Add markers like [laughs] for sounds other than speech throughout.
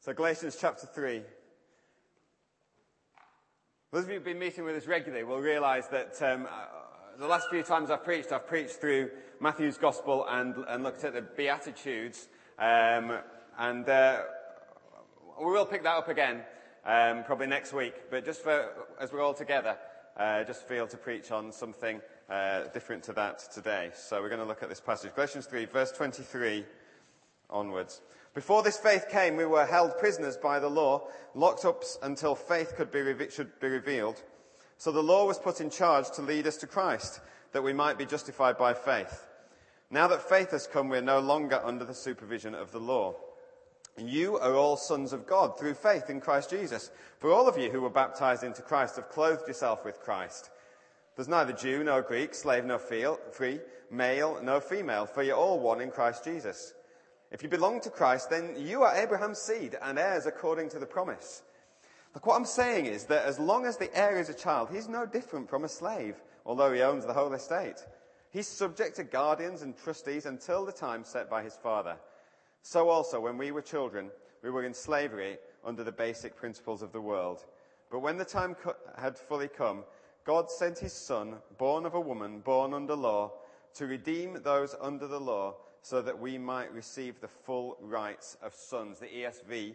So Galatians chapter 3. Those of you who've been meeting with us regularly will realise that um, uh, the last few times I've preached, I've preached through Matthew's Gospel and, and looked at the Beatitudes. Um, and uh, we will pick that up again um, probably next week. But just for, as we're all together, uh, just feel to preach on something uh, different to that today. So we're going to look at this passage. Galatians 3, verse 23 onwards. Before this faith came, we were held prisoners by the law, locked up until faith could be should be revealed. So the law was put in charge to lead us to Christ, that we might be justified by faith. Now that faith has come, we are no longer under the supervision of the law. You are all sons of God through faith in Christ Jesus. For all of you who were baptized into Christ have clothed yourself with Christ. There's neither Jew nor Greek, slave nor free, male nor female, for you're all one in Christ Jesus. If you belong to Christ, then you are Abraham's seed and heirs according to the promise. Look, what I'm saying is that as long as the heir is a child, he's no different from a slave, although he owns the whole estate. He's subject to guardians and trustees until the time set by his father. So also, when we were children, we were in slavery under the basic principles of the world. But when the time had fully come, God sent his son, born of a woman, born under law, to redeem those under the law so that we might receive the full rights of sons. The ESV,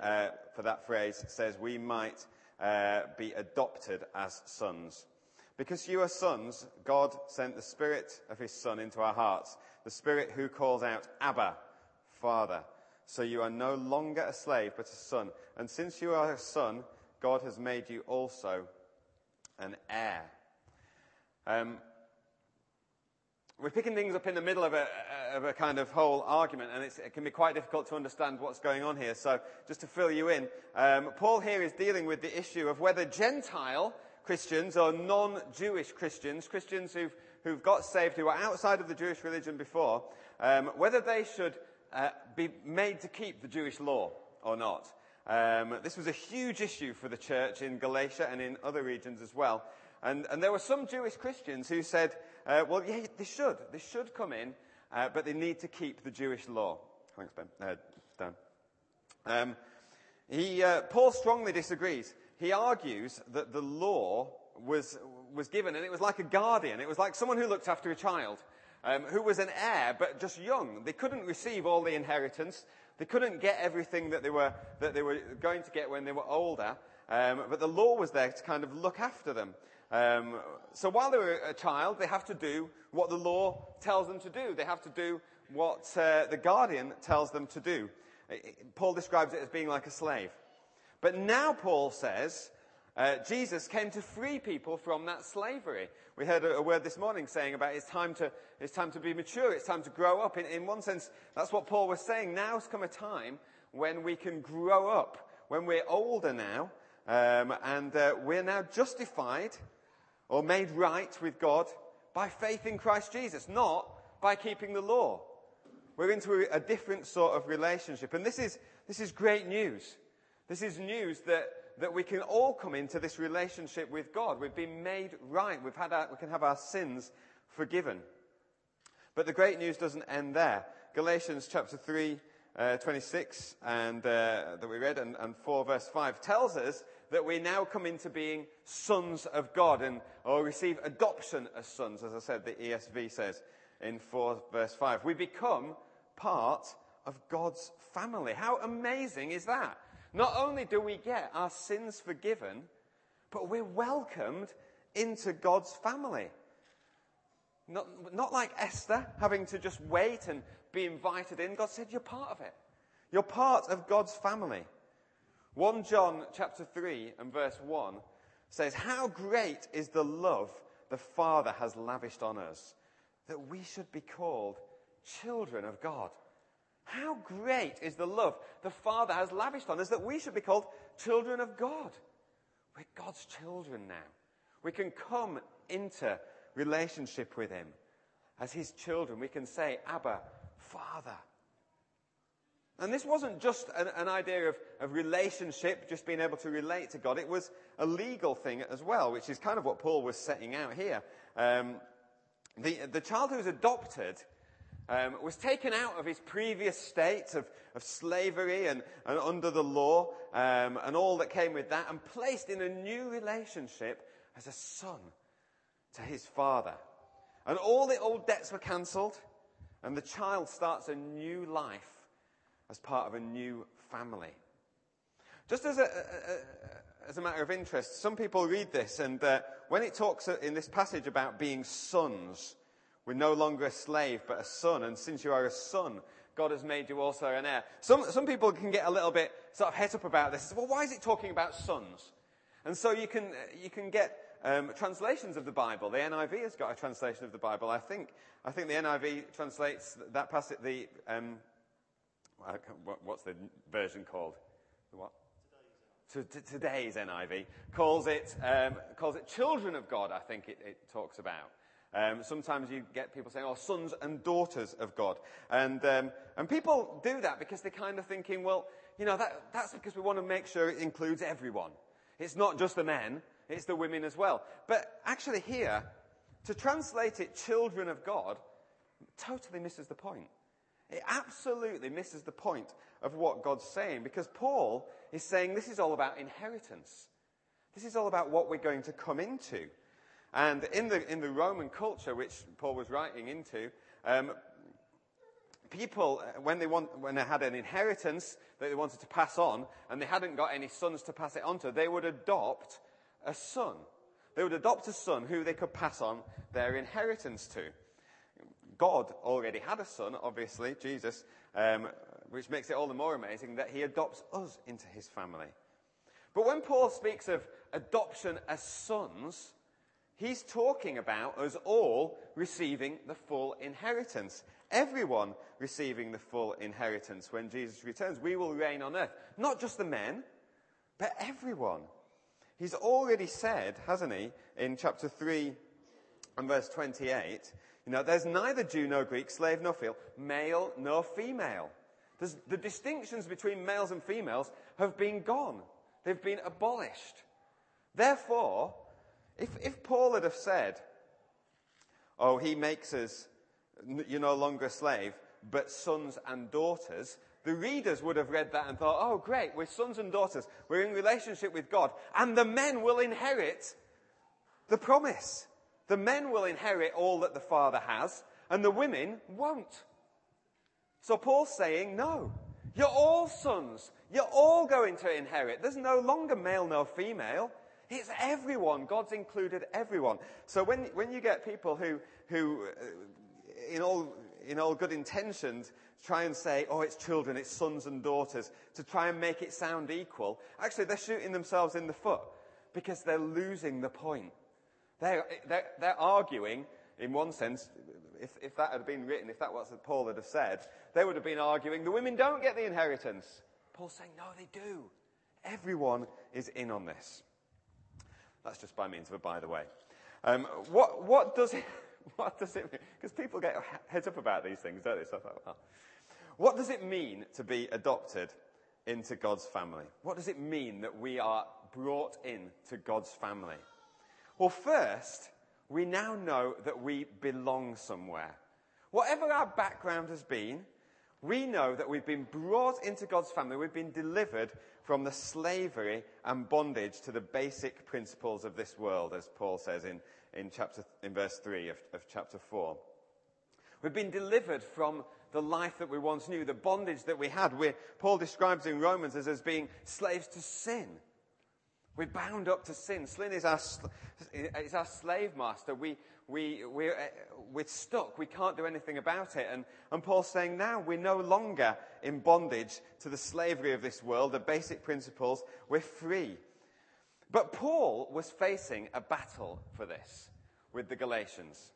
uh, for that phrase, says we might uh, be adopted as sons. Because you are sons, God sent the Spirit of His Son into our hearts, the Spirit who calls out, Abba, Father. So you are no longer a slave, but a son. And since you are a son, God has made you also an heir. Um, we're picking things up in the middle of a, of a kind of whole argument, and it can be quite difficult to understand what's going on here. So, just to fill you in, um, Paul here is dealing with the issue of whether Gentile Christians or non-Jewish Christians, Christians who've, who've got saved, who are outside of the Jewish religion before, um, whether they should uh, be made to keep the Jewish law or not. Um, this was a huge issue for the church in Galatia and in other regions as well. And, and there were some Jewish Christians who said, uh, well, yeah, they should. They should come in, uh, but they need to keep the Jewish law. Thanks, Ben. Uh, Dan. Um, he, uh, Paul strongly disagrees. He argues that the law was, was given, and it was like a guardian. It was like someone who looked after a child. Um, who was an heir, but just young. They couldn't receive all the inheritance. They couldn't get everything that they were, that they were going to get when they were older. Um, but the law was there to kind of look after them. Um, so while they're a child, they have to do what the law tells them to do. They have to do what uh, the guardian tells them to do. Paul describes it as being like a slave. But now Paul says uh, Jesus came to free people from that slavery. We heard a, a, word this morning saying about it's time to, it's time to be mature, it's time to grow up. In, in one sense, that's what Paul was saying. Now's come a time when we can grow up, when we're older now, um, and uh, we're now justified or made right with God by faith in Christ Jesus, not by keeping the law. We're into a different sort of relationship. And this is, this is great news. This is news that, that we can all come into this relationship with God. We've been made right. We've had our, we can have our sins forgiven. But the great news doesn't end there. Galatians chapter 3, uh, 26 and, uh, that we read and, and 4 verse 5 tells us that we now come into being sons of God and or receive adoption as sons, as I said, the ESV says in 4 verse 5. We become part of God's family. How amazing is that? Not only do we get our sins forgiven, but we're welcomed into God's family. Not, not like Esther having to just wait and be invited in. God said, You're part of it. You're part of God's family. 1 John chapter 3 and verse 1 says, How great is the love the Father has lavished on us, that we should be called children of God. How great is the love the Father has lavished on us that we should be called children of God. We're God's children now. We can come into relationship with Him. As His children, we can say, Abba, Father. And this wasn't just an, an idea of, of, relationship, just being able to relate to God. It was a legal thing as well, which is kind of what Paul was setting out here. Um, the, the child was adopted um, was taken out of his previous state of, of slavery and, and, under the law um, and all that came with that and placed in a new relationship as a son to his father. And all the old debts were cancelled and the child starts a new life as part of a new family. Just as a, a, as a matter of interest, some people read this and uh, when it talks in this passage about being sons, we're no longer a slave, but a son. And since you are a son, God has made you also an heir. Some, some people can get a little bit sort of het up about this. Well, why is it talking about sons? And so you can, you can get um, translations of the Bible. The NIV has got a translation of the Bible. I think, I think the NIV translates that passage, the, um, what's the version called? The what? today's NIV calls it, um, calls it children of God, I think it, it talks about. Um, sometimes you get people saying, oh, sons and daughters of God. And, um, and people do that because they're kind of thinking, well, you know, that, that's because we want to make sure it includes everyone. It's not just the men, it's the women as well. But actually here, to translate it children of God, totally misses the point. It absolutely misses the point of what God's saying because Paul is saying this is all about inheritance. This is all about what we're going to come into. And in the, in the Roman culture, which Paul was writing into, um, people, uh, when they, want, when they had an inheritance that they wanted to pass on, and they hadn't got any sons to pass it on to, they would adopt a son. They would adopt a son who they could pass on their inheritance to. God already had a son, obviously, Jesus, um, which makes it all the more amazing that he adopts us into his family. But when Paul speaks of adoption as sons, He's talking about us all receiving the full inheritance. Everyone receiving the full inheritance when Jesus returns. We will reign on earth. Not just the men, but everyone. He's already said, hasn't he, in chapter 3 and verse 28, you know, there's neither Jew nor Greek, slave nor free, male nor female. There's, the distinctions between males and females have been gone. They've been abolished. Therefore, if, if Paul had have said, oh, he makes us, you're no longer a slave, but sons and daughters, the readers would have read that and thought, oh, great, we're sons and daughters. We're in relationship with God. And the men will inherit the promise. The men will inherit all that the Father has, and the women won't. So Paul's saying, no, you're all sons. You're all going to inherit. There's no longer male nor female. It's everyone. God's included everyone. So when, when you get people who, who uh, in, all, in all good intentions, try and say, oh, it's children, it's sons and daughters, to try and make it sound equal, actually they're shooting themselves in the foot because they're losing the point. They're, they're, they're arguing, in one sense, if, if that had been written, if that was what Paul had have said, they would have been arguing the women don't get the inheritance. Paul's saying, no, they do. Everyone is in on this. That's just by means of a by the way. Um, what, what, does it, [laughs] what does it mean? Because people get heads up about these things, don't they? So thought, well, what does it mean to be adopted into God's family? What does it mean that we are brought in to God's family? Well, first, we now know that we belong somewhere. Whatever our background has been, we know that we've been brought into God's family. We've been delivered from the slavery and bondage to the basic principles of this world, as Paul says in, in, chapter, in verse 3 of, of chapter 4. We've been delivered from the life that we once knew, the bondage that we had. We're, Paul describes in Romans as, as being slaves to sin. We're bound up to sin. Sin is our, is our slave master. We, we, we're, uh, we're stuck. We can't do anything about it. And, and Paul's saying now we're no longer in bondage to the slavery of this world, the basic principles. We're free. But Paul was facing a battle for this with the Galatians,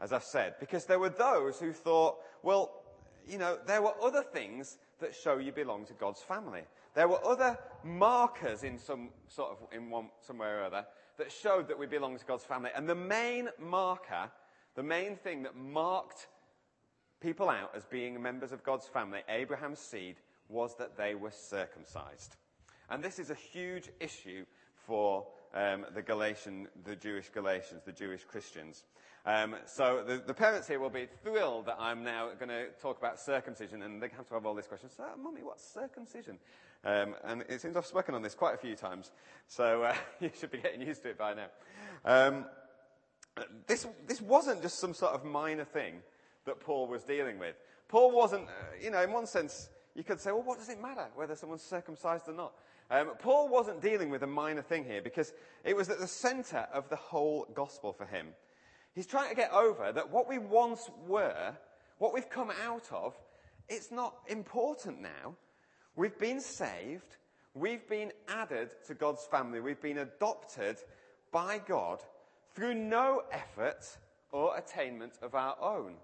as I've said, because there were those who thought, well, you know, there were other things that show you belong to God's family. There were other markers in some sort of, in one, somewhere or other that showed that we belong to God's family. And the main marker, the main thing that marked people out as being members of God's family, Abraham's seed, was that they were circumcised. And this is a huge issue for um, the Galatian, the Jewish Galatians, the Jewish Christians. Um, so the, the, parents here will be thrilled that I'm now going to talk about circumcision, and they have to have all these questions. So, mummy, what's circumcision? Um, and it seems I've spoken on this quite a few times, so uh, [laughs] you should be getting used to it by now. Um, this, this wasn't just some sort of minor thing that Paul was dealing with. Paul wasn't, uh, you know, in one sense, you could say, well, what does it matter whether someone's circumcised or not? Um, Paul wasn't dealing with a minor thing here because it was at the center of the whole gospel for him. He's trying to get over that what we once were, what we've come out of, it's not important now. We've been saved. We've been added to God's family. We've been adopted by God through no effort or attainment of our own.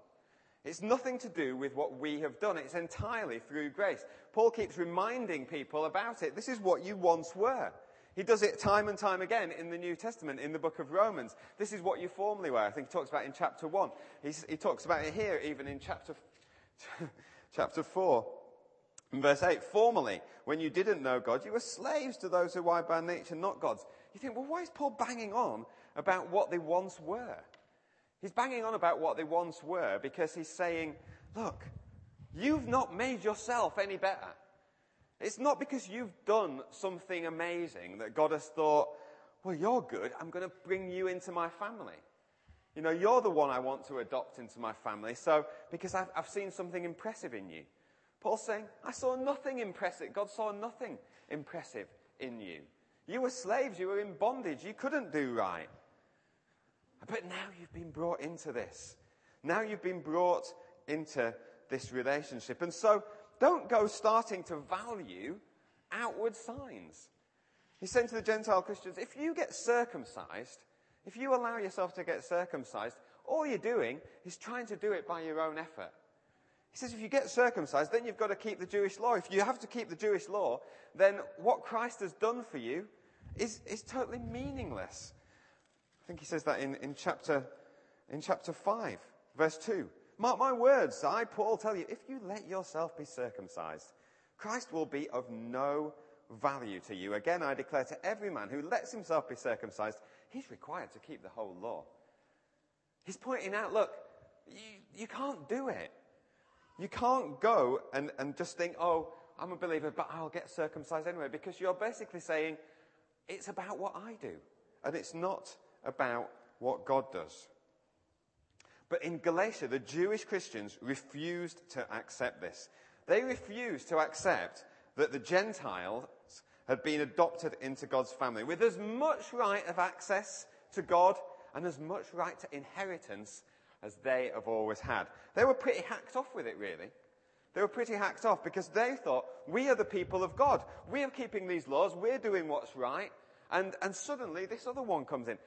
It's nothing to do with what we have done. It's entirely through grace. Paul keeps reminding people about it. This is what you once were. He does it time and time again in the New Testament, in the book of Romans. This is what you formerly were. I think he talks about it in chapter 1. He's, he talks about it here, even in chapter, [laughs] chapter 4. In verse 8, formerly, when you didn't know God, you were slaves to those who are by nature not God's. You think, well, why is Paul banging on about what they once were? He's banging on about what they once were because he's saying, look, you've not made yourself any better. It's not because you've done something amazing that God has thought, well, you're good. I'm going to bring you into my family. You know, you're the one I want to adopt into my family. So, because I've, I've seen something impressive in you. Paul's saying, I saw nothing impressive. God saw nothing impressive in you. You were slaves. You were in bondage. You couldn't do right. But now you've been brought into this. Now you've been brought into this relationship. And so don't go starting to value outward signs. He's saying to the Gentile Christians, if you get circumcised, if you allow yourself to get circumcised, all you're doing is trying to do it by your own effort. He says if you get circumcised, then you've got to keep the Jewish law. If you have to keep the Jewish law, then what Christ has done for you is, is totally meaningless. I think he says that in, in, chapter, in chapter 5, verse 2. Mark my words, I, Paul, tell you, if you let yourself be circumcised, Christ will be of no value to you. Again, I declare to every man who lets himself be circumcised, he's required to keep the whole law. He's pointing out, look, you, you can't do it. You can't go and, and just think, oh, I'm a believer, but I'll get circumcised anyway, because you're basically saying, it's about what I do. And it's not about what God does. But in Galatia, the Jewish Christians refused to accept this. They refused to accept that the Gentiles had been adopted into God's family with as much right of access to God and as much right to inheritance as they have always had. They were pretty hacked off with it, really. They were pretty hacked off because they thought, we are the people of God. We are keeping these laws. We're doing what's right. And, and suddenly this other one comes in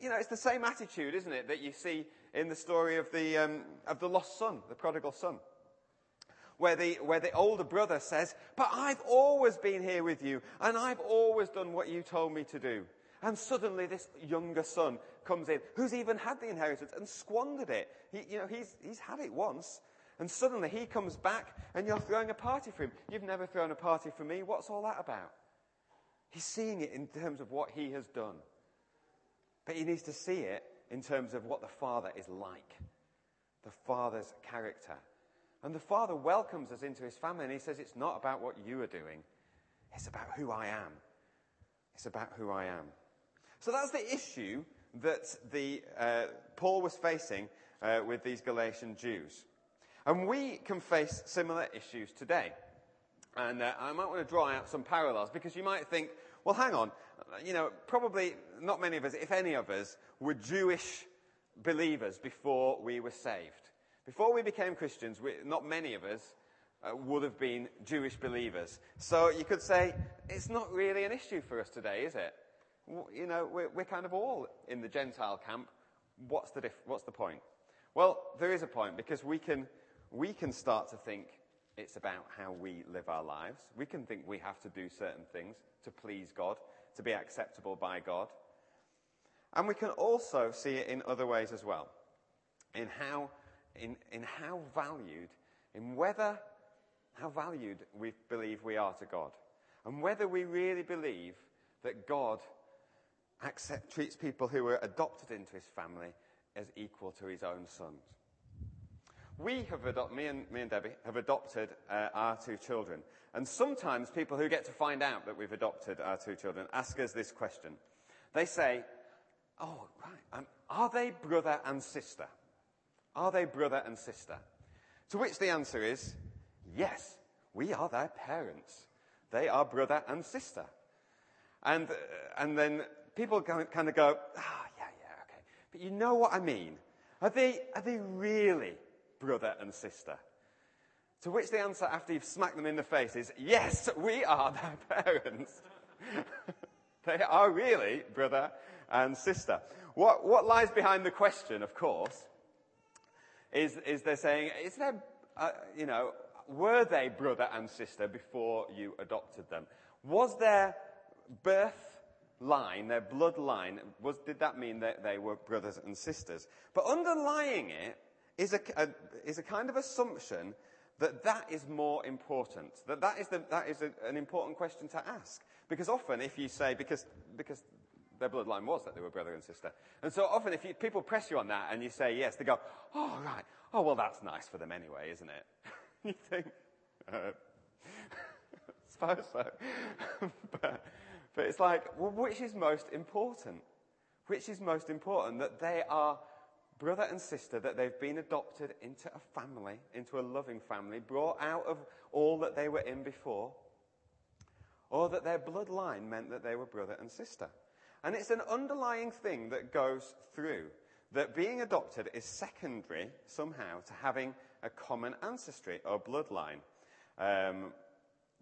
you know, it's the same attitude, isn't it, that you see in the story of the, um, of the lost son, the prodigal son. Where the, where the older brother says, But I've always been here with you, and I've always done what you told me to do. And suddenly this younger son comes in, who's even had the inheritance and squandered it. He, you know, he's, he's had it once. And suddenly he comes back and you're throwing a party for him. You've never thrown a party for me. What's all that about? He's seeing it in terms of what he has done. But he needs to see it in terms of what the Father is like, the Father's character. And the Father welcomes us into his family and he says, It's not about what you are doing, it's about who I am. It's about who I am. So that's the issue that the, uh, Paul was facing uh, with these Galatian Jews. And we can face similar issues today. And uh, I might want to draw out some parallels because you might think, well, hang on. You know, probably not many of us, if any of us, were Jewish believers before we were saved. Before we became Christians, we, not many of us uh, would have been Jewish believers. So you could say it's not really an issue for us today, is it? You know, we're, we're kind of all in the Gentile camp. What's the, diff- what's the point? Well, there is a point because we can, we can start to think it's about how we live our lives. We can think we have to do certain things to please God, to be acceptable by God. And we can also see it in other ways as well. In how, in, in how valued, in whether, how valued we believe we are to God. And whether we really believe that God accept, treats people who were adopted into his family as equal to his own sons. We have adopted, me and, me and Debbie have adopted uh, our two children. And sometimes people who get to find out that we've adopted our two children ask us this question. They say, Oh, right, um, are they brother and sister? Are they brother and sister? To which the answer is, yes, we are their parents. They are brother and sister. And, uh, and then people kind of go, ah, oh, yeah, yeah, okay. But you know what I mean. Are they, are they really brother and sister? To which the answer, after you've smacked them in the face, is yes, we are their [laughs] parents. [laughs] they are really brother and sister. What, what lies behind the question, of course, is, is they're saying, is there, uh, you know, were they brother and sister before you adopted them? Was their birth line, their bloodline, was, did that mean that they were brothers and sisters? But underlying it is a, a is a kind of assumption that that is more important. That that is, the, that is a, an important question to ask. Because often if you say, because, because their bloodline was that they were brother and sister. And so often if you, people press you on that and you say yes, they go, oh, right. Oh, well, that's nice for them anyway, isn't it? [laughs] you think, uh, [laughs] suppose so. [laughs] but, but it's like, well, which is most important? Which is most important? That they are brother and sister, that they've been adopted into a family, into a loving family, brought out of all that they were in before, or that their bloodline meant that they were brother and sister. And it's an underlying thing that goes through that being adopted is secondary somehow to having a common ancestry or bloodline. Um,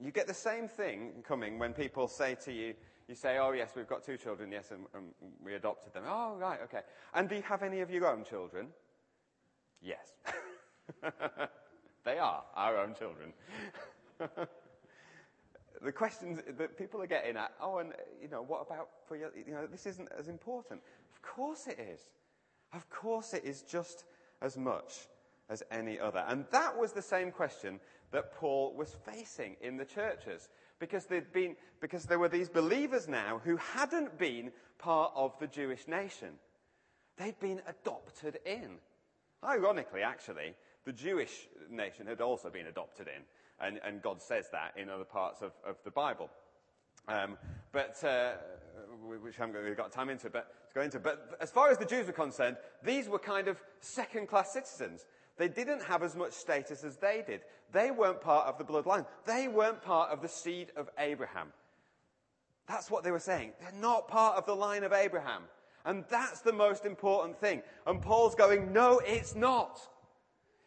you get the same thing coming when people say to you, you say, oh yes, we've got two children, yes, and, and we adopted them. Oh, right, okay. And do you have any of your own children? Yes. [laughs] they are our own children. [laughs] the questions that people are getting at, oh, and, you know, what about for you? You know, this isn't as important. Of course it is. Of course it is just as much as any other. And that was the same question that Paul was facing in the churches. Because, they'd been, because there were these believers now who hadn't been part of the Jewish nation. They'd been adopted in. Ironically, actually, the Jewish nation had also been adopted in. And, and God says that in other parts of, of the Bible. Um, but, uh, which I haven't really got time into, but to go into. But as far as the Jews were concerned, these were kind of second-class citizens. They didn't have as much status as they did. They weren't part of the bloodline. They weren't part of the seed of Abraham. That's what they were saying. They're not part of the line of Abraham. And that's the most important thing. And Paul's going, no, it's not.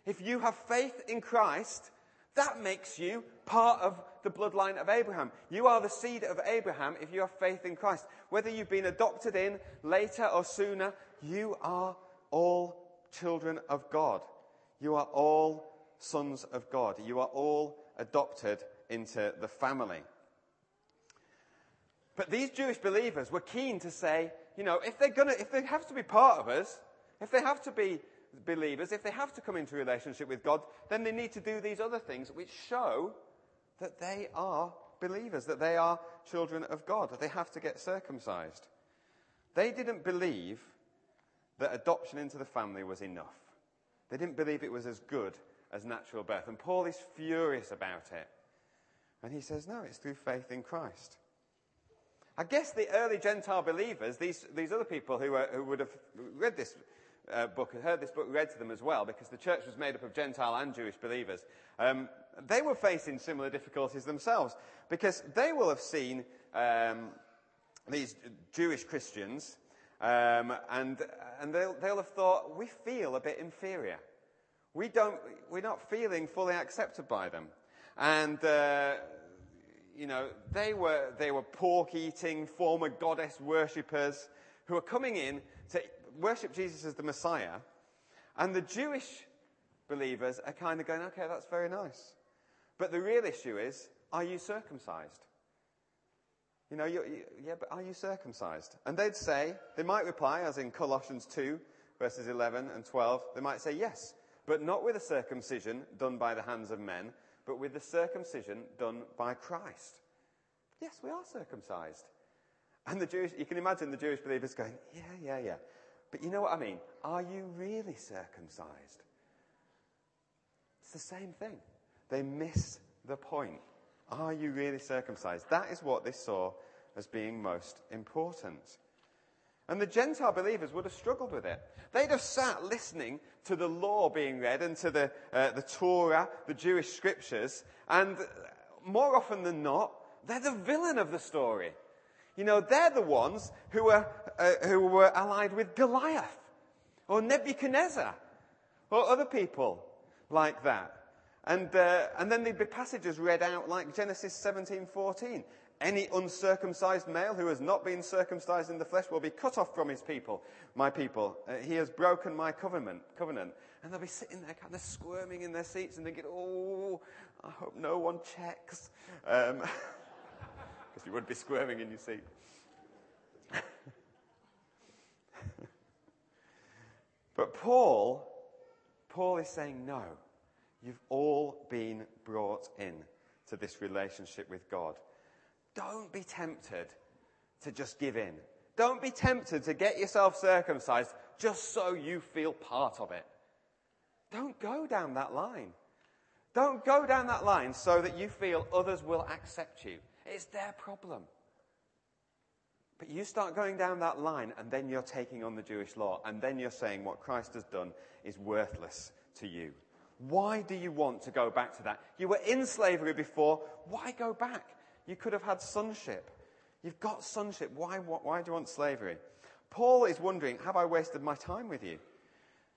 If you have faith in Christ, that makes you part of the bloodline of Abraham. You are the seed of Abraham if you have faith in Christ. Whether you've been adopted in later or sooner, you are all children of God. You are all sons of God. You are all adopted into the family. But these Jewish believers were keen to say, you know, if they're gonna, if they have to be part of us, if they have to be believers, if they have to come into relationship with God, then they need to do these other things which show that they are believers, that they are children of God, that they have to get circumcised. They didn't believe that adoption into the family was enough. They didn't believe it was as good as natural birth. And Paul is furious about it. And he says, no, it's through faith in Christ. I guess the early Gentile believers, these, these other people who, were, who would have read this uh, book, had heard this book read to them as well, because the church was made up of Gentile and Jewish believers, um, they were facing similar difficulties themselves, because they will have seen um, these Jewish Christians um, and, and they'll, they'll have thought, we feel a bit inferior. We don't, we're not feeling fully accepted by them. And, uh, you know, they were, they were pork eating, former goddess worshippers who are coming in to worship Jesus as the Messiah. And the Jewish believers are kind of going, okay, that's very nice. But the real issue is, are you circumcised? You know, you, yeah, but are you circumcised? And they'd say, they might reply, as in Colossians 2, verses 11 and 12, they might say, yes, but not with a circumcision done by the hands of men, but with the circumcision done by Christ. Yes, we are circumcised. And the Jewish, you can imagine the Jewish believers going, yeah, yeah, yeah. But you know what I mean? Are you really circumcised? It's the same thing. They miss the point. Are you really circumcised? That is what they saw as being most important. And the Gentile believers would have struggled with it. They'd have sat listening to the law being read and to the, uh, the Torah, the Jewish scriptures, and more often than not, they're the villain of the story. You know, they're the ones who were, uh, who were allied with Goliath or Nebuchadnezzar or other people like that. And, uh, and then there'd be passages read out like Genesis 17:14. Any uncircumcised male who has not been circumcised in the flesh will be cut off from his people, my people. Uh, he has broken my covenant, covenant. And they'll be sitting there kind of squirming in their seats and thinking, oh, I hope no one checks. Um, [laughs] because you would be squirming in your seat. [laughs] but Paul, Paul is saying, no, you've all been brought in to this relationship with God. Don't be tempted to just give in. Don't be tempted to get yourself circumcised just so you feel part of it. Don't go down that line. Don't go down that line so that you feel others will accept you. It's their problem. But you start going down that line, and then you're taking on the Jewish law, and then you're saying what Christ has done is worthless to you. Why do you want to go back to that? You were in slavery before. Why go back? You could have had sonship. You've got sonship. Why, why do you want slavery? Paul is wondering, have I wasted my time with you?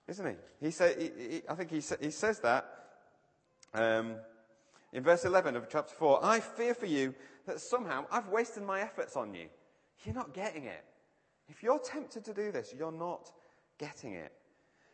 Isn't he? He, say, he, he I think he, he says that um, in verse 11 of chapter 4. I fear for you that somehow I've wasted my efforts on you. You're not getting it. If you're tempted to do this, you're not getting it.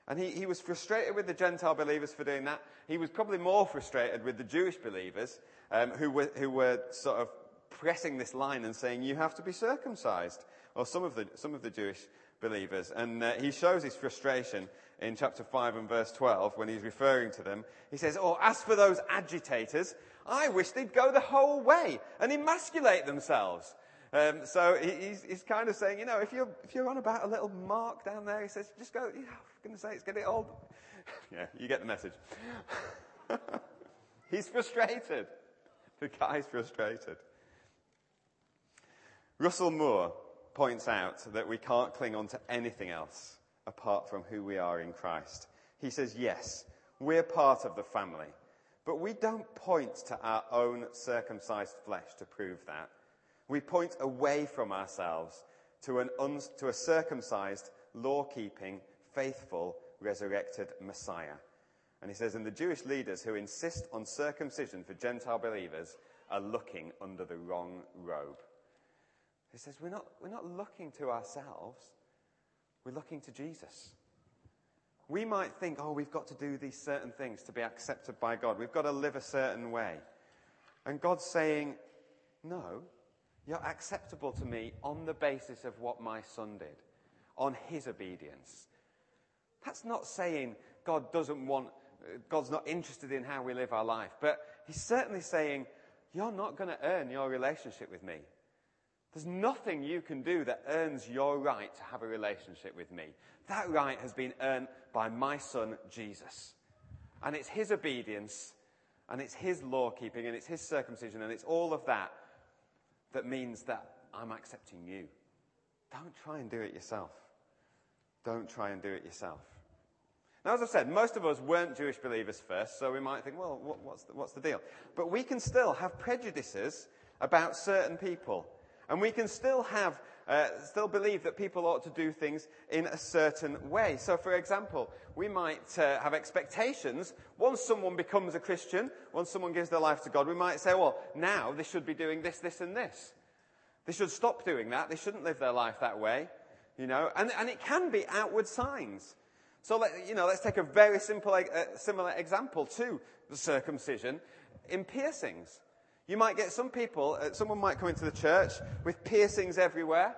And he, he was frustrated with the Gentile believers for doing that. He was probably more frustrated with the Jewish believers um, who, were, who were sort of pressing this line and saying, you have to be circumcised. Or some of the, some of the Jewish believers. And uh, he shows his frustration in chapter 5 and verse 12 when he's referring to them. He says, Oh, as for those agitators, I wish they'd go the whole way and emasculate themselves. Um, so he's, he's, kind of saying, you know, if you're, if you're on about a little mark down there, he says, just go, you know, going to say it's getting [laughs] old. yeah, you get the message. [laughs] he's frustrated. The guy's frustrated. Russell Moore points out that we can't cling on to anything else apart from who we are in Christ. He says, yes, we're part of the family, but we don't point to our own circumcised flesh to prove that. We point away from ourselves to, an un- to a circumcised, law keeping, faithful, resurrected Messiah. And he says, and the Jewish leaders who insist on circumcision for Gentile believers are looking under the wrong robe. He says, we're not, we're not looking to ourselves, we're looking to Jesus. We might think, oh, we've got to do these certain things to be accepted by God. We've got to live a certain way. And God's saying, no, you're acceptable to me on the basis of what my son did, on his obedience. That's not saying God doesn't want, God's not interested in how we live our life, but he's certainly saying, you're not going to earn your relationship with me. There's nothing you can do that earns your right to have a relationship with me. That right has been earned by my son, Jesus. And it's his obedience, and it's his law keeping, and it's his circumcision, and it's all of that that means that I'm accepting you. Don't try and do it yourself. Don't try and do it yourself. Now, as I've said, most of us weren't Jewish believers first, so we might think, well, what's the, what's the deal? But we can still have prejudices about certain people. And we can still have, uh, still believe that people ought to do things in a certain way. So, for example, we might uh, have expectations. Once someone becomes a Christian, once someone gives their life to God, we might say, well, now they should be doing this, this, and this. They should stop doing that. They shouldn't live their life that way. You know, and, and it can be outward signs. So, let, you know, let's take a very simple, uh, similar example to the circumcision in piercings. You might get some people, uh, someone might come into the church with piercings everywhere.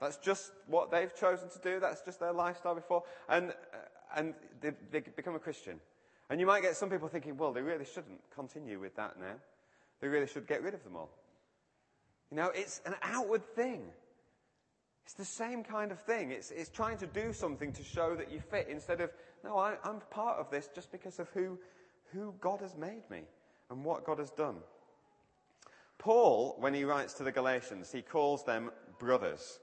That's just what they've chosen to do. That's just their lifestyle before. And, uh, and they, they become a Christian. And you might get some people thinking, well, they really shouldn't continue with that now. They really should get rid of them all. You know, it's an outward thing. It's the same kind of thing. It's, it's trying to do something to show that you fit instead of, no, I, I'm part of this just because of who, who God has made me and what God has done. Paul, when he writes to the Galatians, he calls them brothers.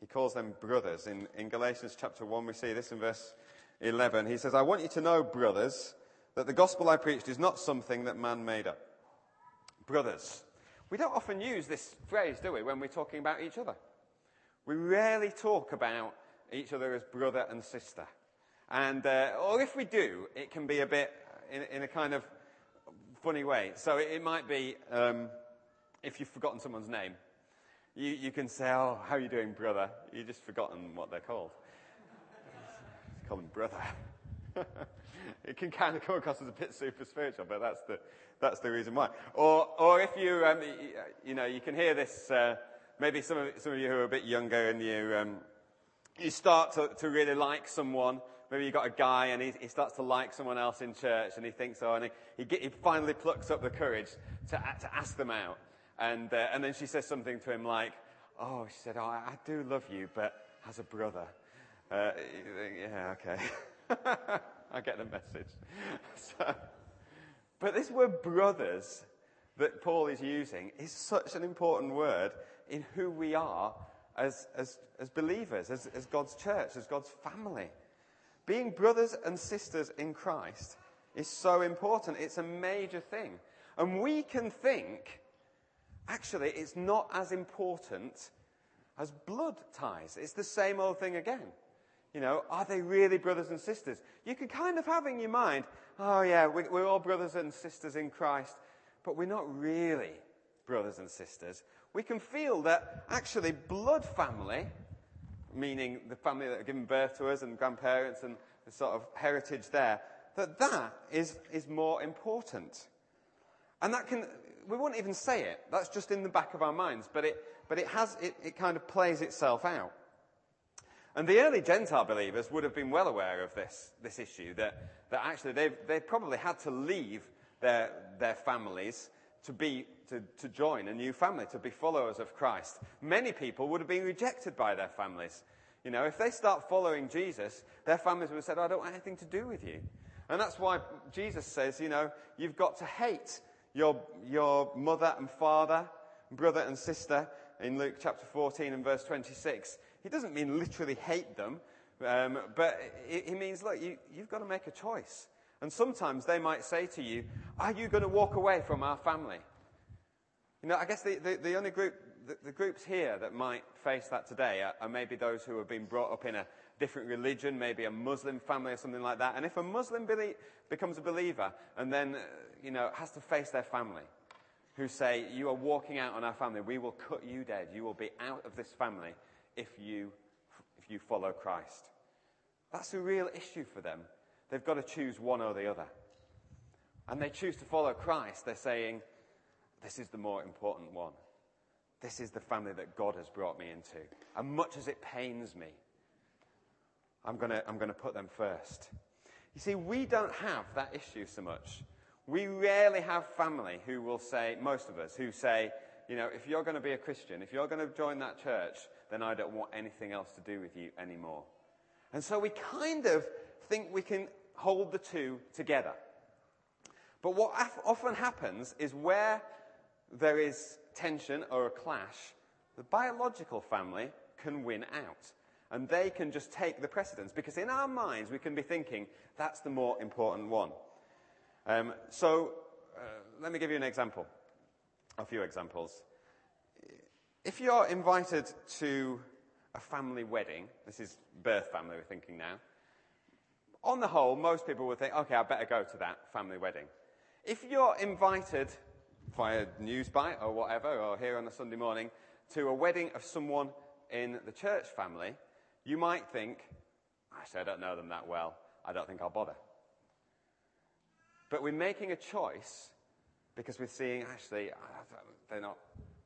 He calls them brothers. In, in Galatians chapter 1, we see this in verse 11. He says, I want you to know, brothers, that the gospel I preached is not something that man made up. Brothers. We don't often use this phrase, do we, when we're talking about each other? We rarely talk about each other as brother and sister. And, uh, or if we do, it can be a bit in, in a kind of funny way. So it, it might be, um, if you've forgotten someone's name, you, you can say, oh, how are you doing, brother? You've just forgotten what they're called. Call them brother. [laughs] it can kind of come across as a bit super spiritual, but that's the, that's the reason why. Or, or if you, um, you know, you can hear this, uh, maybe some of, some of you who are a bit younger and you, um, you start to, to really like someone. Maybe you've got a guy and he, he starts to like someone else in church and he thinks, oh, and he, he, get, he finally plucks up the courage to, to ask them out. And, uh, and then she says something to him like, oh, she said, oh, I, I do love you, but as a brother. Uh, yeah, okay. [laughs] I get the message. [laughs] So, but this word brothers that Paul is using is such an important word in who we are as, as, as believers, as, as God's church, as God's family. Being brothers and sisters in Christ is so important. It's a major thing. And we can think, actually, it's not as important as blood ties. It's the same old thing again. You know, are they really brothers and sisters? You can kind of have in your mind, oh yeah, we're all brothers and sisters in Christ, but we're not really brothers and sisters we can feel that actually blood family, meaning the family that have given birth to us and grandparents and the sort of heritage there, that that is, is more important. And that can, we wouldn't even say it. That's just in the back of our minds. But it, but it has, it, it kind of plays itself out. And the early Gentile believers would have been well aware of this, this issue, that, that actually they've, they probably had to leave their, their families to be to, to join a new family, to be followers of Christ. Many people would have been rejected by their families. You know, if they start following Jesus, their families would have said, I don't want anything to do with you. And that's why Jesus says, you know, you've got to hate your, your mother and father, brother and sister in Luke chapter 14 and verse 26. He doesn't mean literally hate them, um, but he means, look, you, you've got to make a choice. And sometimes they might say to you, Are you going to walk away from our family? You know, I guess the, the, the only group, the, the, groups here that might face that today are, are, maybe those who have been brought up in a different religion, maybe a Muslim family or something like that. And if a Muslim becomes a believer and then, uh, you know, has to face their family, who say, You are walking out on our family, we will cut you dead. You will be out of this family if you, if you follow Christ. That's a real issue for them They've got to choose one or the other. And they choose to follow Christ. They're saying, this is the more important one. This is the family that God has brought me into. And much as it pains me, I'm going to, I'm going to put them first. You see, we don't have that issue so much. We rarely have family who will say, most of us, who say, you know, if you're going to be a Christian, if you're going to join that church, then I don't want anything else to do with you anymore. And so we kind of think we can hold the two together. But what often happens is where there is tension or a clash, the biological family can win out. And they can just take the precedence because in our minds we can be thinking that's the more important one. Um, so uh, let me give you an example, a few examples. If you're invited to a family wedding, this is birth family we're thinking now, on the whole, most people would think, okay, I better go to that family wedding. If you're invited via Newsbite or whatever, or here on a Sunday morning, to a wedding of someone in the church family, you might think, actually, I don't know them that well. I don't think I'll bother. But we're making a choice because we're seeing, actually, they're not,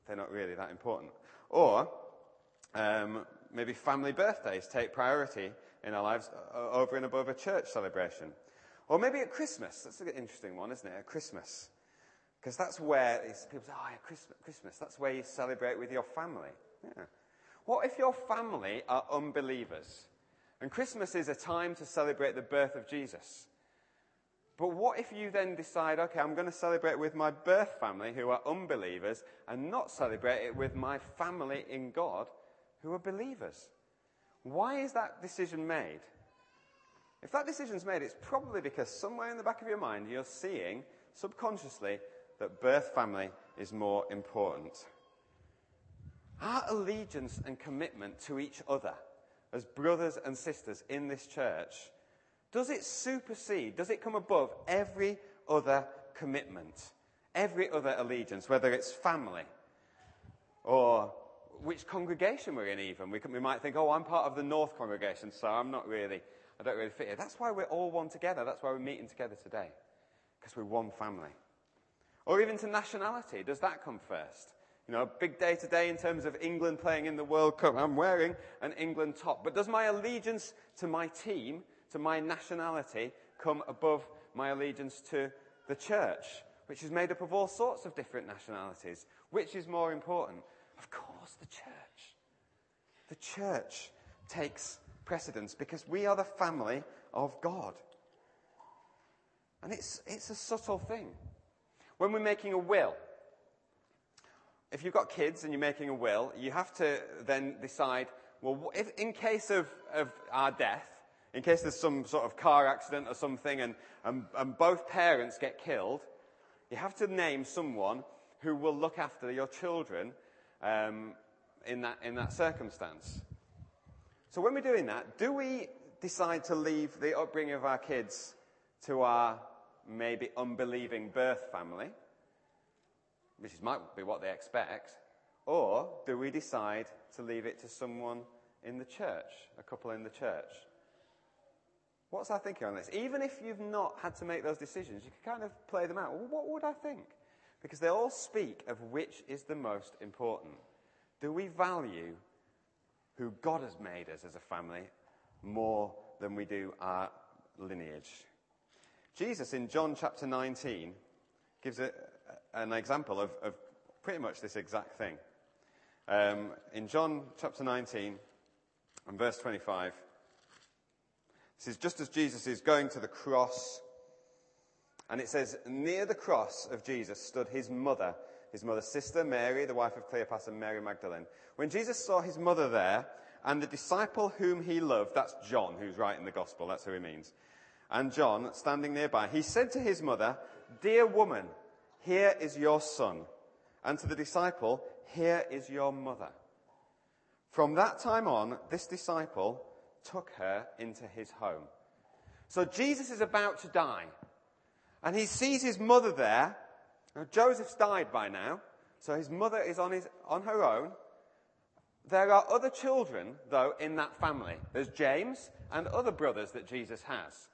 they're not really that important. Or um, maybe family birthdays take priority in our lives uh, over and above a church celebration. Or maybe at Christmas. That's an interesting one, isn't it? At Christmas. Because that's where people say, oh, yeah, Christmas, Christmas. That's where you celebrate with your family. Yeah. What if your family are unbelievers? And Christmas is a time to celebrate the birth of Jesus. But what if you then decide, okay, I'm going to celebrate with my birth family who are unbelievers and not celebrate it with my family in God who are believers? Why is that decision made? If that decision's made, it's probably because somewhere in the back of your mind you're seeing subconsciously that birth family is more important. Our allegiance and commitment to each other as brothers and sisters in this church, does it supersede, does it come above every other commitment, every other allegiance, whether it's family or which congregation we're in even? We, can, we might think, oh, I'm part of the North congregation, so I'm not really, I don't really fit here. That's why we're all one together. That's why we're meeting together today. Because we're one family. Or even to nationality. Does that come first? You know, big day today in terms of England playing in the World Cup. I'm wearing an England top. But does my allegiance to my team, to my nationality, come above my allegiance to the church, which is made up of all sorts of different nationalities? Which is more important? Of course, the church. The church takes precedence because we are the family of God. And it's, it's a subtle thing. When we're making a will, if you've got kids and you're making a will, you have to then decide, well, if, in case of, of our death, in case there's some sort of car accident or something and, and, and both parents get killed, you have to name someone who will look after your children um, in, that, in that circumstance. So when we're doing that, do we decide to leave the upbringing of our kids to our maybe unbelieving birth family, which might be what they expect, or do we decide to leave it to someone in the church, a couple in the church? What's our thinking on this? Even if you've not had to make those decisions, you can kind of play them out. Well, what would I think? Because they all speak of which is the most important. Do we value who God has made us as a family more than we do our lineage? Jesus in John chapter 19 gives a, an example of, of, pretty much this exact thing. Um, in John chapter 19 and verse 25, this is just as Jesus is going to the cross, and it says, Near the cross of Jesus stood his mother, his mother's sister, Mary, the wife of Cleopas, and Mary Magdalene. When Jesus saw his mother there, and the disciple whom he loved, that's John who's writing the gospel, that's who he means and John standing nearby, he said to his mother, Dear woman, here is your son. And to the disciple, Here is your mother. From that time on, this disciple took her into his home. So Jesus is about to die. And he sees his mother there. Now, Joseph's died by now. So his mother is on, his, on her own. There are other children, though, in that family. There's James and other brothers that Jesus has.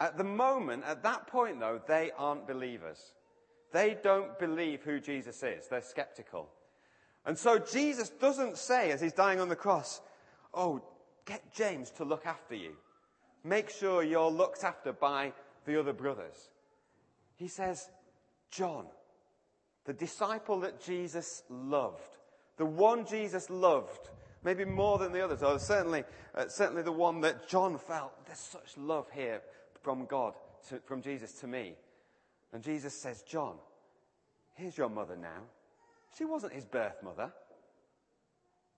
At the moment, at that point though, they aren't believers. They don't believe who Jesus is. They're skeptical. And so Jesus doesn't say as he's dying on the cross, oh, get James to look after you. Make sure you're looked after by the other brothers. He says, John, the disciple that Jesus loved, the one Jesus loved, maybe more than the others, or certainly, uh, certainly the one that John felt, there's such love here from God, to, from Jesus to me. And Jesus says, John, here's your mother now. She wasn't his birth mother,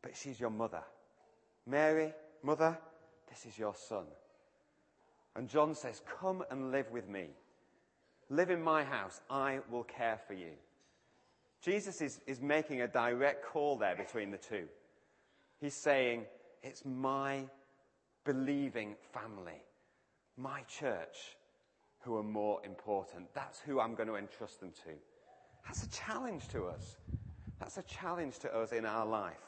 but she's your mother. Mary, mother, this is your son. And John says, Come and live with me. Live in my house. I will care for you. Jesus is, is making a direct call there between the two. He's saying, It's my believing family my church who are more important. That's who I'm going to entrust them to. That's a challenge to us. That's a challenge to us in our life.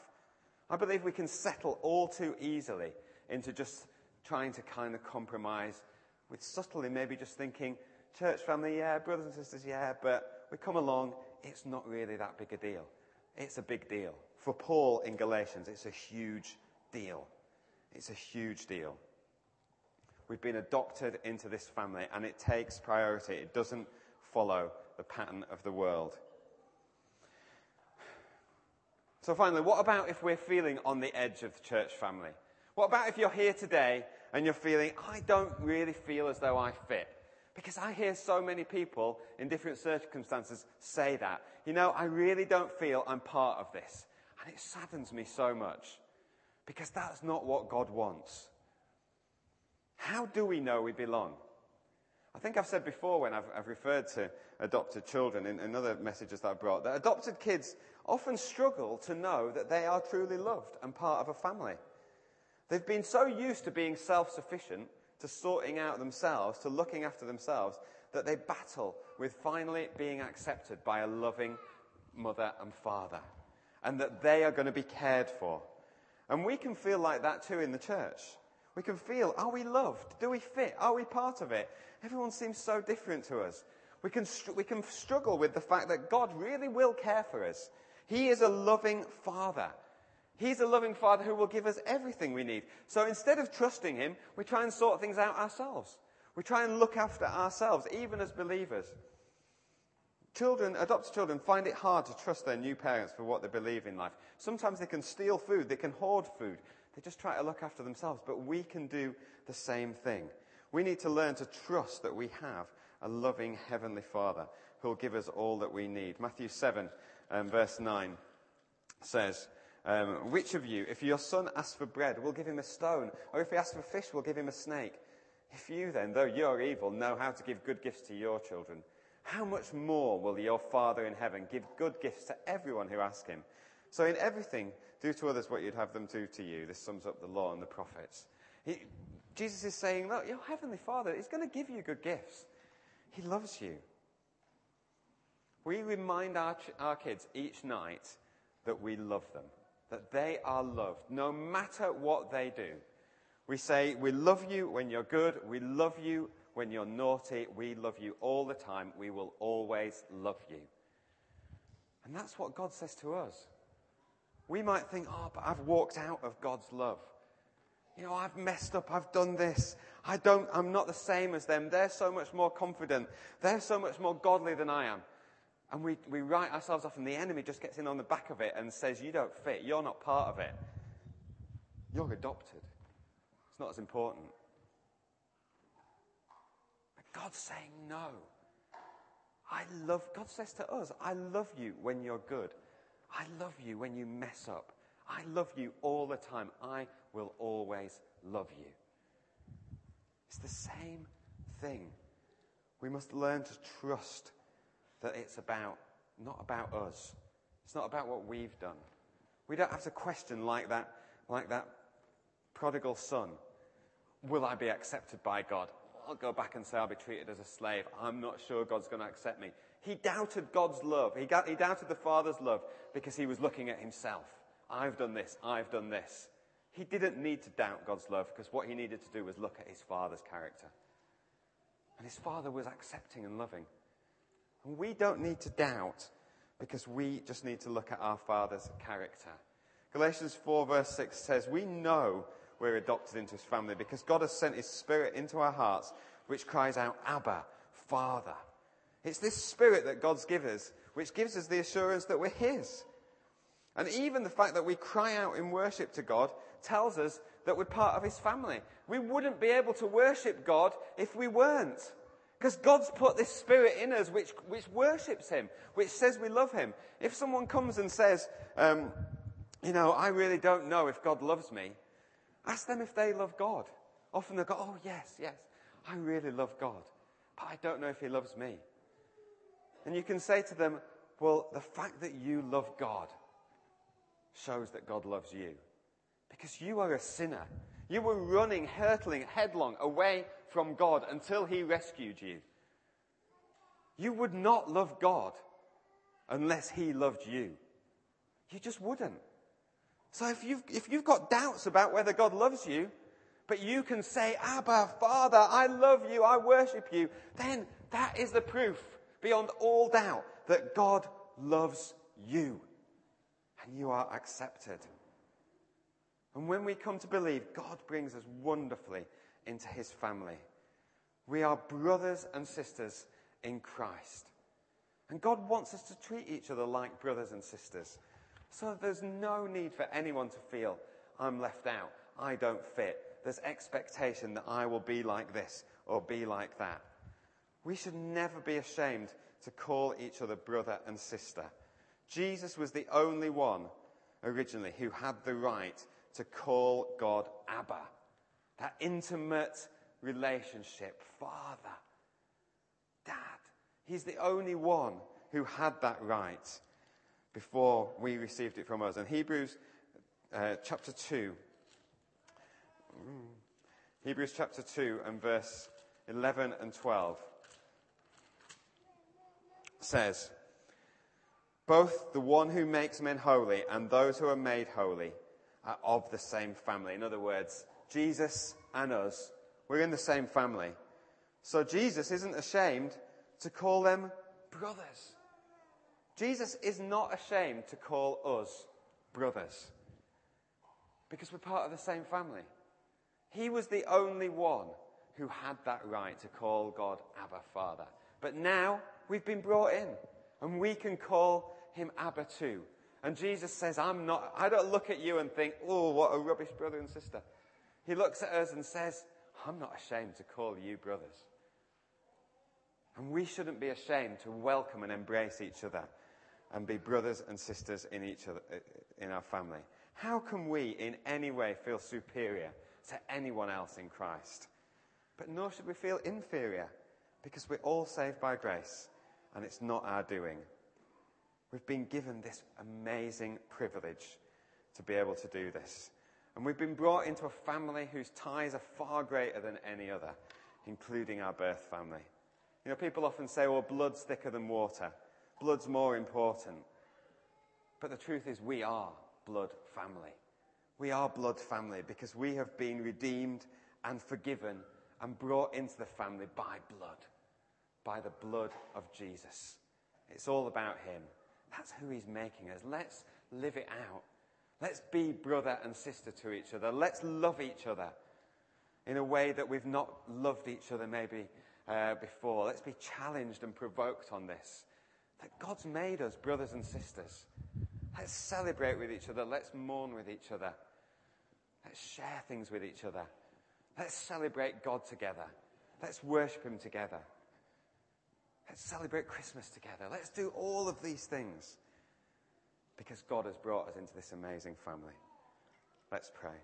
I believe we can settle all too easily into just trying to kind of compromise with subtly maybe just thinking, church family, yeah, brothers and sisters, yeah, but we come along, it's not really that big a deal. It's a big deal. For Paul in Galatians, it's a huge deal. It's a huge deal. We've been adopted into this family, and it takes priority. It doesn't follow the pattern of the world. So finally, what about if we're feeling on the edge of the church family? What about if you're here today and you're feeling, I don't really feel as though I fit? Because I hear so many people in different circumstances say that. You know, I really don't feel I'm part of this. And it saddens me so much. Because that's not what God wants. How do we know we belong? I think I've said before when I've, I've referred to adopted children in, in other messages that I've brought that adopted kids often struggle to know that they are truly loved and part of a family. They've been so used to being self-sufficient, to sorting out themselves, to looking after themselves, that they battle with finally being accepted by a loving mother and father. And that they are going to be cared for. And we can feel like that too in the church. We can feel, are we loved? Do we fit? Are we part of it? Everyone seems so different to us. We can, we can struggle with the fact that God really will care for us. He is a loving father. He's a loving father who will give us everything we need. So instead of trusting him, we try and sort things out ourselves. We try and look after ourselves, even as believers. Children, adopted children, find it hard to trust their new parents for what they believe in life. Sometimes they can steal food, they can hoard food. They just try to look after themselves, but we can do the same thing. We need to learn to trust that we have a loving Heavenly Father who will give us all that we need. Matthew 7, um, verse 9 says, um, Which of you, if your son asks for bread, will give him a stone? Or if he asks for fish, will give him a snake? If you then, though you're evil, know how to give good gifts to your children, how much more will your Father in heaven give good gifts to everyone who asks him? So in everything, do to others what you'd have them do to you. This sums up the law and the prophets. He, Jesus is saying, look, your heavenly Father is going to give you good gifts. He loves you. We remind our, our kids each night that we love them, that they are loved, no matter what they do. We say, we love you when you're good, we love you when you're naughty, we love you all the time, we will always love you. And that's what God says to us. We might think, oh, but I've walked out of God's love. You know, I've messed up, I've done this. I don't, I'm not the same as them. They're so much more confident. They're so much more godly than I am. And we, we write ourselves off, and the enemy just gets in on the back of it and says, You don't fit. You're not part of it. You're adopted. It's not as important. But God's saying no. I love, God says to us, I love you when you're good. I love you when you mess up. I love you all the time. I will always love you. It's the same thing. We must learn to trust that it's about, not about us. It's not about what we've done. We don't have to question like that, like that prodigal son. Will I be accepted by God? I'll go back and say I'll be treated as a slave. I'm not sure God's going to accept me. He doubted God's love. He, got, he doubted the Father's love because he was looking at himself. I've done this. I've done this. He didn't need to doubt God's love because what he needed to do was look at his Father's character. And his Father was accepting and loving. And we don't need to doubt because we just need to look at our Father's character. Galatians 4 verse 6 says, We know we're adopted into his family because God has sent his spirit into our hearts, which cries out, Abba, Father. It's this spirit that God's given us, which gives us the assurance that we're his. And even the fact that we cry out in worship to God tells us that we're part of his family. We wouldn't be able to worship God if we weren't. Because God's put this spirit in us which, which worships Him, which says we love Him. If someone comes and says, um, you know, I really don't know if God loves me, ask them if they love God. Often they go, oh, yes, yes, I really love God, but I don't know if He loves me. And you can say to them, well, the fact that you love God shows that God loves you. Because you are a sinner. You were running, hurtling, headlong away from God until He rescued you. You would not love God unless He loved you. You just wouldn't. So if you've, if you've got doubts about whether God loves you, but you can say, Abba, Father, I love you, I worship you, then that is the proof beyond all doubt that God loves you and you are accepted. And when we come to believe, God brings us wonderfully into his family. We are brothers and sisters in Christ. And God wants us to treat each other like brothers and sisters. So there's no need for anyone to feel I'm left out, I don't fit. There's expectation that I will be like this or be like that. We should never be ashamed to call each other brother and sister. Jesus was the only one originally who had the right to call God Abba. That intimate relationship, Father, Dad. He's the only one who had that right before we received it from us. And Hebrews uh, chapter 2, Hebrews chapter 2 and verse 11 and 12 says, Both the one who makes men holy and those who are made holy are of the same family. In other words, Jesus and us, we're in the same family. So Jesus isn't ashamed to call them brothers. Jesus is not ashamed to call us brothers because we're part of the same family. He was the only one who had that right to call God Abba Father. But now we've been brought in and we can call him Abba too. And Jesus says, I'm not, I don't look at you and think, oh, what a rubbish brother and sister. He looks at us and says, I'm not ashamed to call you brothers. And we shouldn't be ashamed to welcome and embrace each other and be brothers and sisters in each other, in our family. How can we in any way feel superior to anyone else in Christ? But nor should we feel inferior because we're all saved by grace and it's not our doing. We've been given this amazing privilege to be able to do this. And we've been brought into a family whose ties are far greater than any other, including our birth family. You know, people often say, well, blood's thicker than water. Blood's more important. But the truth is, we are blood family. We are blood family because we have been redeemed and forgiven and brought into the family by blood, by the blood of Jesus. It's all about Him. That's who He's making us. Let's live it out. Let's be brother and sister to each other. Let's love each other in a way that we've not loved each other maybe uh, before. Let's be challenged and provoked on this. That God's made us brothers and sisters. Let's celebrate with each other. Let's mourn with each other. Let's share things with each other. Let's celebrate God together. Let's worship Him together. Let's celebrate Christmas together. Let's do all of these things because God has brought us into this amazing family. Let's pray.